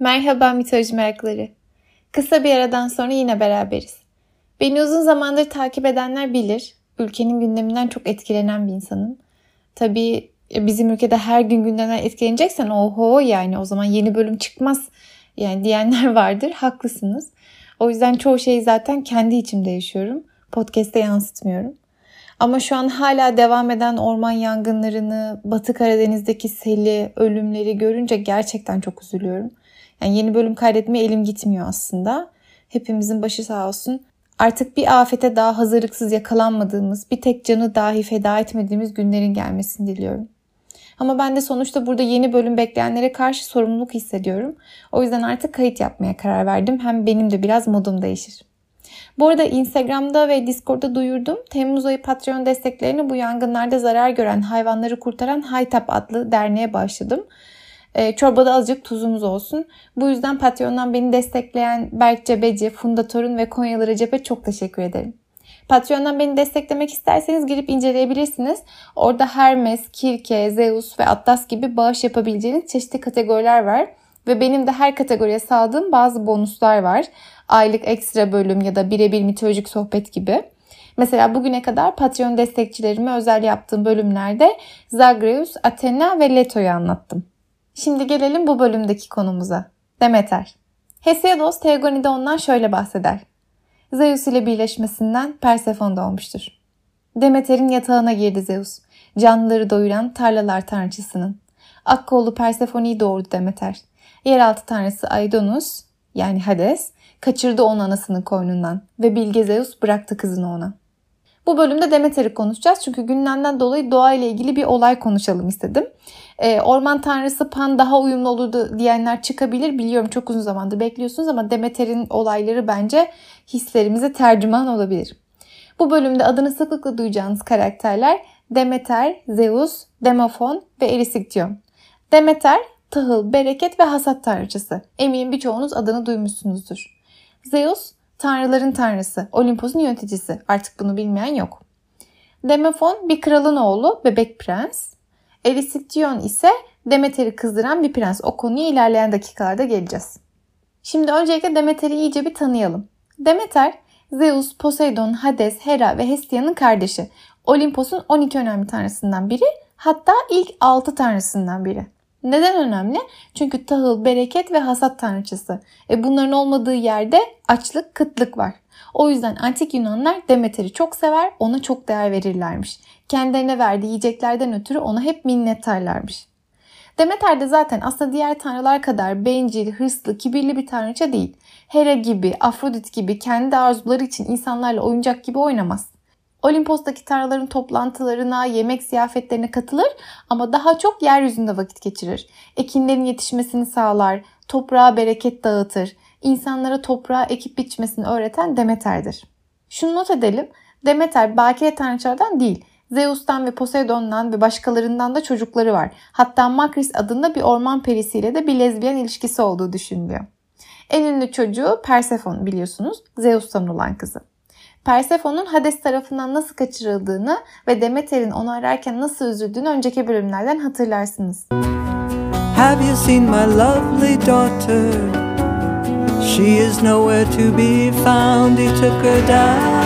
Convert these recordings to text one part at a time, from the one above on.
Merhaba mitoloji merakları. Kısa bir aradan sonra yine beraberiz. Beni uzun zamandır takip edenler bilir. Ülkenin gündeminden çok etkilenen bir insanım. Tabii bizim ülkede her gün gündemden etkileneceksen oho yani o zaman yeni bölüm çıkmaz yani diyenler vardır. Haklısınız. O yüzden çoğu şeyi zaten kendi içimde yaşıyorum. Podcast'te yansıtmıyorum. Ama şu an hala devam eden orman yangınlarını, Batı Karadeniz'deki seli, ölümleri görünce gerçekten çok üzülüyorum. Yani yeni bölüm kaydetmeye elim gitmiyor aslında. Hepimizin başı sağ olsun. Artık bir afete daha hazırlıksız yakalanmadığımız, bir tek canı dahi feda etmediğimiz günlerin gelmesini diliyorum. Ama ben de sonuçta burada yeni bölüm bekleyenlere karşı sorumluluk hissediyorum. O yüzden artık kayıt yapmaya karar verdim. Hem benim de biraz modum değişir. Bu arada Instagram'da ve Discord'da duyurdum. Temmuz ayı Patreon desteklerini bu yangınlarda zarar gören hayvanları kurtaran Haytap adlı derneğe başladım. E, çorbada azıcık tuzumuz olsun. Bu yüzden Patreon'dan beni destekleyen Berk Cebeci, Funda Torun ve Konyalı Recep'e çok teşekkür ederim. Patreon'dan beni desteklemek isterseniz girip inceleyebilirsiniz. Orada Hermes, Kirke, Zeus ve Atlas gibi bağış yapabileceğiniz çeşitli kategoriler var. Ve benim de her kategoriye sağladığım bazı bonuslar var. Aylık ekstra bölüm ya da birebir mitolojik sohbet gibi. Mesela bugüne kadar Patreon destekçilerime özel yaptığım bölümlerde Zagreus, Athena ve Leto'yu anlattım. Şimdi gelelim bu bölümdeki konumuza. Demeter. Hesiodus Teogoni'de ondan şöyle bahseder. Zeus ile birleşmesinden Persefon doğmuştur. Demeter'in yatağına girdi Zeus. Canlıları doyuran tarlalar tanrıçısının. Akkollu Persefoni'yi doğurdu Demeter. Yeraltı tanrısı Aidonus yani Hades kaçırdı onun anasının koynundan ve bilge Zeus bıraktı kızını ona. Bu bölümde Demeter'i konuşacağız çünkü gündemden dolayı doğa ile ilgili bir olay konuşalım istedim. E, orman tanrısı Pan daha uyumlu olurdu diyenler çıkabilir. Biliyorum çok uzun zamandır bekliyorsunuz ama Demeter'in olayları bence hislerimize tercüman olabilir. Bu bölümde adını sıklıkla duyacağınız karakterler Demeter, Zeus, Demofon ve Erisiktion. Demeter, tahıl, bereket ve hasat tanrıçısı. Eminim birçoğunuz adını duymuşsunuzdur. Zeus, tanrıların tanrısı, Olimpos'un yöneticisi. Artık bunu bilmeyen yok. Demofon bir kralın oğlu, bebek prens. Erisiktion ise Demeter'i kızdıran bir prens. O konuya ilerleyen dakikalarda geleceğiz. Şimdi öncelikle Demeter'i iyice bir tanıyalım. Demeter, Zeus, Poseidon, Hades, Hera ve Hestia'nın kardeşi. Olimpos'un 12 önemli tanrısından biri, hatta ilk 6 tanrısından biri. Neden önemli? Çünkü tahıl, bereket ve hasat tanrıçısı. E bunların olmadığı yerde açlık, kıtlık var. O yüzden antik Yunanlar Demeter'i çok sever, ona çok değer verirlermiş. Kendilerine verdiği yiyeceklerden ötürü ona hep minnettarlarmış. Demeter de zaten aslında diğer tanrılar kadar bencil, hırslı, kibirli bir tanrıça değil. Hera gibi, Afrodit gibi kendi arzuları için insanlarla oyuncak gibi oynamaz. Olimpos'taki tanrıların toplantılarına, yemek ziyafetlerine katılır ama daha çok yeryüzünde vakit geçirir. Ekinlerin yetişmesini sağlar, toprağa bereket dağıtır, insanlara toprağa ekip biçmesini öğreten Demeter'dir. Şunu not edelim, Demeter bakire tanrıçalardan değil, Zeus'tan ve Poseidon'dan ve başkalarından da çocukları var. Hatta Makris adında bir orman perisiyle de bir lezbiyen ilişkisi olduğu düşünülüyor. En ünlü çocuğu Persephone biliyorsunuz, Zeus'tan olan kızı. Persephone'un Hades tarafından nasıl kaçırıldığını ve Demeter'in onu ararken nasıl üzüldüğünü önceki bölümlerden hatırlarsınız. Have you seen my lovely daughter? She is nowhere to be found. He took her down.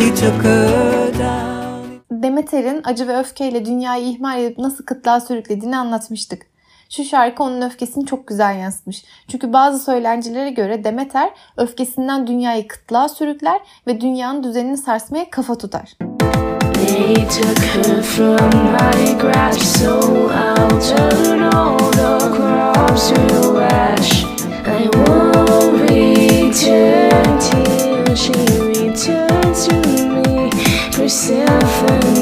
He took her down. Demeter'in acı ve öfkeyle dünyayı ihmal edip nasıl kıtlığa sürüklediğini anlatmıştık. Şu şarkı onun öfkesini çok güzel yansıtmış. Çünkü bazı söylencilere göre Demeter öfkesinden dünyayı kıtlığa sürükler ve dünyanın düzenini sarsmaya kafa tutar. They.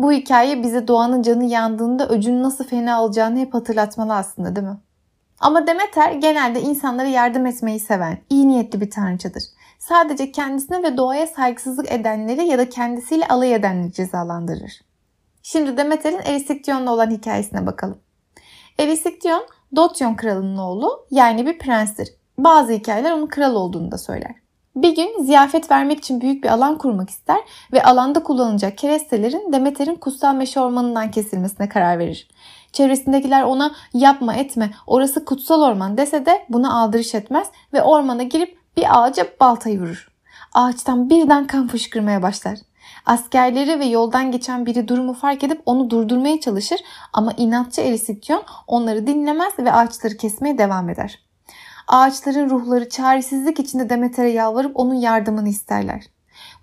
Bu hikaye bize doğanın canı yandığında öcünün nasıl fena olacağını hep hatırlatmalı aslında değil mi? Ama Demeter genelde insanlara yardım etmeyi seven, iyi niyetli bir tanrıçadır. Sadece kendisine ve doğaya saygısızlık edenleri ya da kendisiyle alay edenleri cezalandırır. Şimdi Demeter'in Erisiktion'la olan hikayesine bakalım. Erisiktion, Dotyon kralının oğlu yani bir prenstir. Bazı hikayeler onun kral olduğunu da söyler. Bir gün ziyafet vermek için büyük bir alan kurmak ister ve alanda kullanılacak kerestelerin Demeter'in kutsal meşe ormanından kesilmesine karar verir. Çevresindekiler ona yapma etme orası kutsal orman dese de buna aldırış etmez ve ormana girip bir ağaca baltayı vurur. Ağaçtan birden kan fışkırmaya başlar. Askerleri ve yoldan geçen biri durumu fark edip onu durdurmaya çalışır ama inatçı Erisityon onları dinlemez ve ağaçları kesmeye devam eder. Ağaçların ruhları çaresizlik içinde Demeter'e yalvarıp onun yardımını isterler.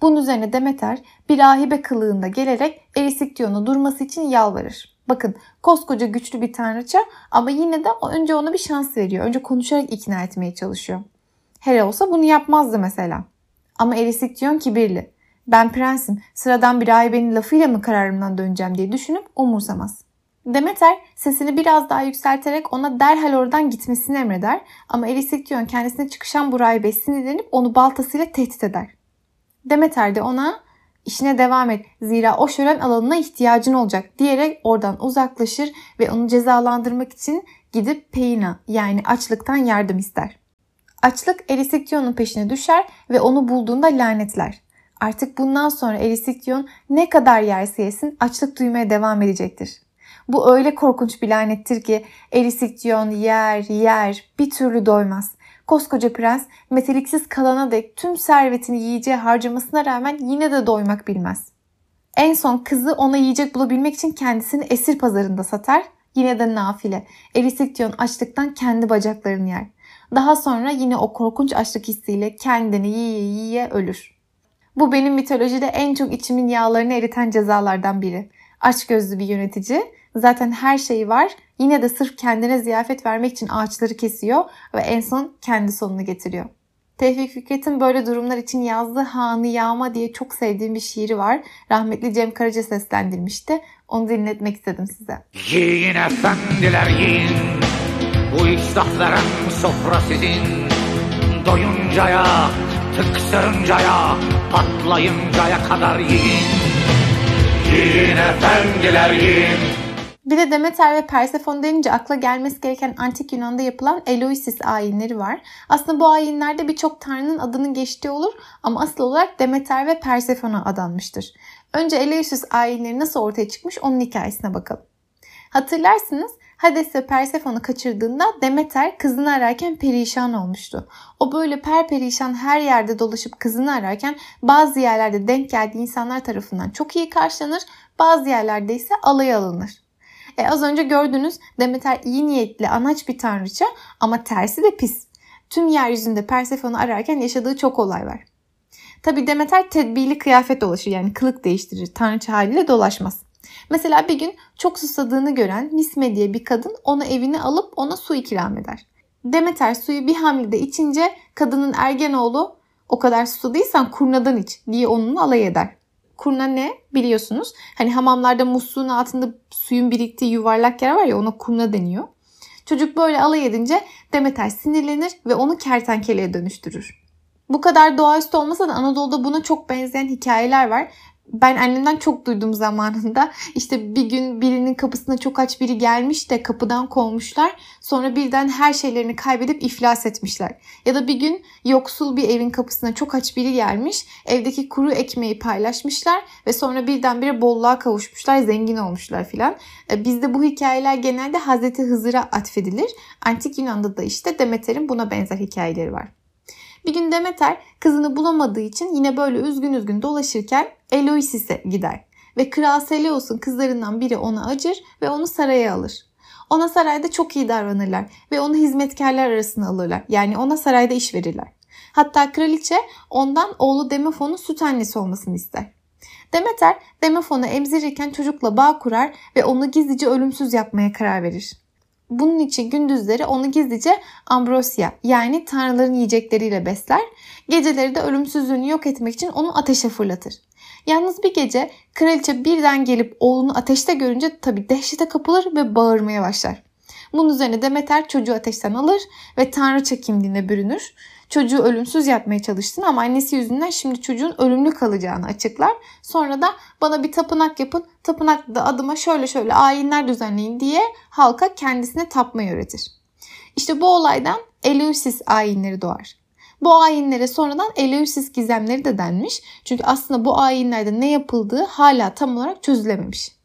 Bunun üzerine Demeter bir rahibe kılığında gelerek Erisiktion'a durması için yalvarır. Bakın koskoca güçlü bir tanrıça ama yine de önce ona bir şans veriyor. Önce konuşarak ikna etmeye çalışıyor. Hele olsa bunu yapmazdı mesela. Ama Erisiktion kibirli. Ben prensim, sıradan bir rahibenin lafıyla mı kararımdan döneceğim diye düşünüp umursamaz. Demeter sesini biraz daha yükselterek ona derhal oradan gitmesini emreder ama Erisiktion kendisine çıkışan bu rahibe sinirlenip onu baltasıyla tehdit eder. Demeter de ona işine devam et zira o şölen alanına ihtiyacın olacak diyerek oradan uzaklaşır ve onu cezalandırmak için gidip Peina yani açlıktan yardım ister. Açlık Erisiktion'un peşine düşer ve onu bulduğunda lanetler. Artık bundan sonra Erisiktion ne kadar yerse yesin açlık duymaya devam edecektir. Bu öyle korkunç bir lanettir ki Erisiktion yer yer bir türlü doymaz. Koskoca prens meteliksiz kalana dek tüm servetini yiyeceği harcamasına rağmen yine de doymak bilmez. En son kızı ona yiyecek bulabilmek için kendisini esir pazarında satar. Yine de nafile. Erisiktion açlıktan kendi bacaklarını yer. Daha sonra yine o korkunç açlık hissiyle kendini yiye yiye ölür. Bu benim mitolojide en çok içimin yağlarını eriten cezalardan biri. Aç gözlü bir yönetici zaten her şeyi var. Yine de sırf kendine ziyafet vermek için ağaçları kesiyor ve en son kendi sonunu getiriyor. Tevfik Fikret'in böyle durumlar için yazdığı Hanı Yağma diye çok sevdiğim bir şiiri var. Rahmetli Cem Karaca seslendirmişti. Onu dinletmek istedim size. Yiyin efendiler yiyin. Bu iştahların sofra sizin. Doyuncaya, tıksırıncaya, patlayıncaya kadar yiyin. Yiyin efendiler yiyin. Bir de Demeter ve Persefone denince akla gelmesi gereken antik Yunan'da yapılan Eleusis ayinleri var. Aslında bu ayinlerde birçok tanrının adının geçtiği olur ama asıl olarak Demeter ve Persefone adanmıştır. Önce Eleusis ayinleri nasıl ortaya çıkmış onun hikayesine bakalım. Hatırlarsınız Hades ve Persephone'u kaçırdığında Demeter kızını ararken perişan olmuştu. O böyle per perişan her yerde dolaşıp kızını ararken bazı yerlerde denk geldiği insanlar tarafından çok iyi karşılanır, bazı yerlerde ise alaya alınır. E, az önce gördünüz Demeter iyi niyetli anaç bir tanrıça ama tersi de pis. Tüm yeryüzünde Persephone'u ararken yaşadığı çok olay var. Tabi Demeter tedbirli kıyafet dolaşır yani kılık değiştirir. Tanrıça haliyle dolaşmaz. Mesela bir gün çok susadığını gören Misme diye bir kadın onu evine alıp ona su ikram eder. Demeter suyu bir hamlede içince kadının ergen oğlu o kadar susadıysan kurnadan iç diye onunla alay eder. Kurna ne biliyorsunuz. Hani hamamlarda musluğun altında suyun biriktiği yuvarlak yer var ya ona kurna deniyor. Çocuk böyle alay edince Demeter sinirlenir ve onu kertenkeleye dönüştürür. Bu kadar doğaüstü olmasa da Anadolu'da buna çok benzeyen hikayeler var ben annemden çok duydum zamanında. İşte bir gün birinin kapısına çok aç biri gelmiş de kapıdan kovmuşlar. Sonra birden her şeylerini kaybedip iflas etmişler. Ya da bir gün yoksul bir evin kapısına çok aç biri gelmiş. Evdeki kuru ekmeği paylaşmışlar ve sonra birdenbire bolluğa kavuşmuşlar, zengin olmuşlar filan. E, bizde bu hikayeler genelde Hazreti Hızır'a atfedilir. Antik Yunan'da da işte Demeter'in buna benzer hikayeleri var. Bir gün Demeter kızını bulamadığı için yine böyle üzgün üzgün dolaşırken Eloisis'e gider. Ve Kral Seleus'un kızlarından biri ona acır ve onu saraya alır. Ona sarayda çok iyi davranırlar ve onu hizmetkarlar arasına alırlar. Yani ona sarayda iş verirler. Hatta kraliçe ondan oğlu Demofon'un süt annesi olmasını ister. Demeter Demofon'u emzirirken çocukla bağ kurar ve onu gizlice ölümsüz yapmaya karar verir. Bunun için gündüzleri onu gizlice ambrosia yani tanrıların yiyecekleriyle besler. Geceleri de ölümsüzlüğünü yok etmek için onu ateşe fırlatır. Yalnız bir gece kraliçe birden gelip oğlunu ateşte görünce tabi dehşete kapılır ve bağırmaya başlar. Bunun üzerine Demeter çocuğu ateşten alır ve tanrıça kimliğine bürünür çocuğu ölümsüz yapmaya çalıştığını ama annesi yüzünden şimdi çocuğun ölümlü kalacağını açıklar. Sonra da bana bir tapınak yapın, tapınakta adıma şöyle şöyle ayinler düzenleyin diye halka kendisine tapmayı öğretir. İşte bu olaydan Eleusis ayinleri doğar. Bu ayinlere sonradan Eleusis gizemleri de denmiş. Çünkü aslında bu ayinlerde ne yapıldığı hala tam olarak çözülememiş.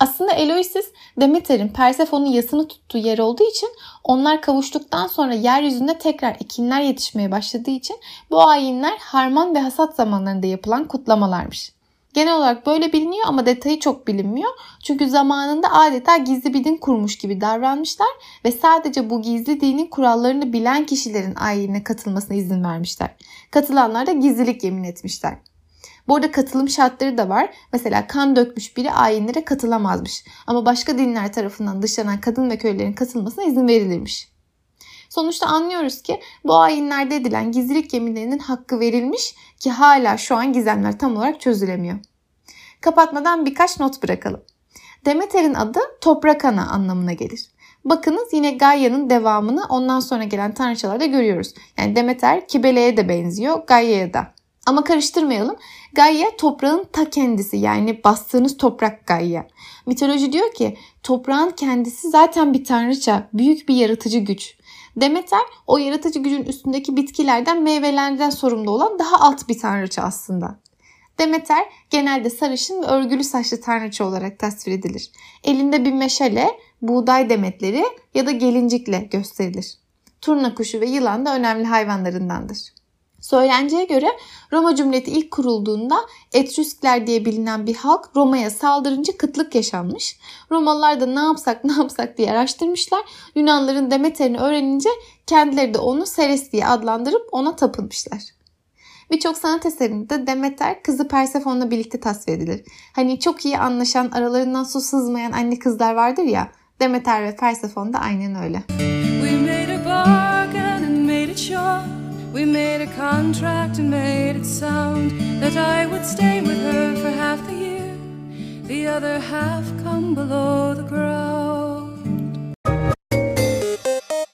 Aslında Eleusis Demeter'in Persephone'un yasını tuttuğu yer olduğu için onlar kavuştuktan sonra yeryüzünde tekrar ekinler yetişmeye başladığı için bu ayinler harman ve hasat zamanlarında yapılan kutlamalarmış. Genel olarak böyle biliniyor ama detayı çok bilinmiyor. Çünkü zamanında adeta gizli bir din kurmuş gibi davranmışlar ve sadece bu gizli dinin kurallarını bilen kişilerin ayinine katılmasına izin vermişler. Katılanlar da gizlilik yemin etmişler. Bu arada katılım şartları da var. Mesela kan dökmüş biri ayinlere katılamazmış. Ama başka dinler tarafından dışlanan kadın ve kölelerin katılmasına izin verilirmiş. Sonuçta anlıyoruz ki bu ayinlerde edilen gizlilik yeminlerinin hakkı verilmiş ki hala şu an gizemler tam olarak çözülemiyor. Kapatmadan birkaç not bırakalım. Demeter'in adı toprak ana anlamına gelir. Bakınız yine Gaia'nın devamını ondan sonra gelen tanrıçalarda görüyoruz. Yani Demeter Kibele'ye de benziyor, Gaia'ya da. Ama karıştırmayalım. Gaia toprağın ta kendisi yani bastığınız toprak Gaia. Mitoloji diyor ki toprağın kendisi zaten bir tanrıça, büyük bir yaratıcı güç. Demeter o yaratıcı gücün üstündeki bitkilerden meyvelerden sorumlu olan daha alt bir tanrıça aslında. Demeter genelde sarışın ve örgülü saçlı tanrıça olarak tasvir edilir. Elinde bir meşale, buğday demetleri ya da gelincikle gösterilir. Turna kuşu ve yılan da önemli hayvanlarındandır. Söylenceye göre Roma Cumhuriyeti ilk kurulduğunda Etrüskler diye bilinen bir halk Roma'ya saldırınca kıtlık yaşanmış. Romalılar da ne yapsak ne yapsak diye araştırmışlar. Yunanların Demeter'ini öğrenince kendileri de onu Seres diye adlandırıp ona tapınmışlar. Birçok sanat eserinde Demeter kızı Persephone'la birlikte tasvir edilir. Hani çok iyi anlaşan aralarından su sızmayan anne kızlar vardır ya Demeter ve Persephone da aynen öyle. We made a a contract and made it sound that I would stay with her for half the year, the other half come below.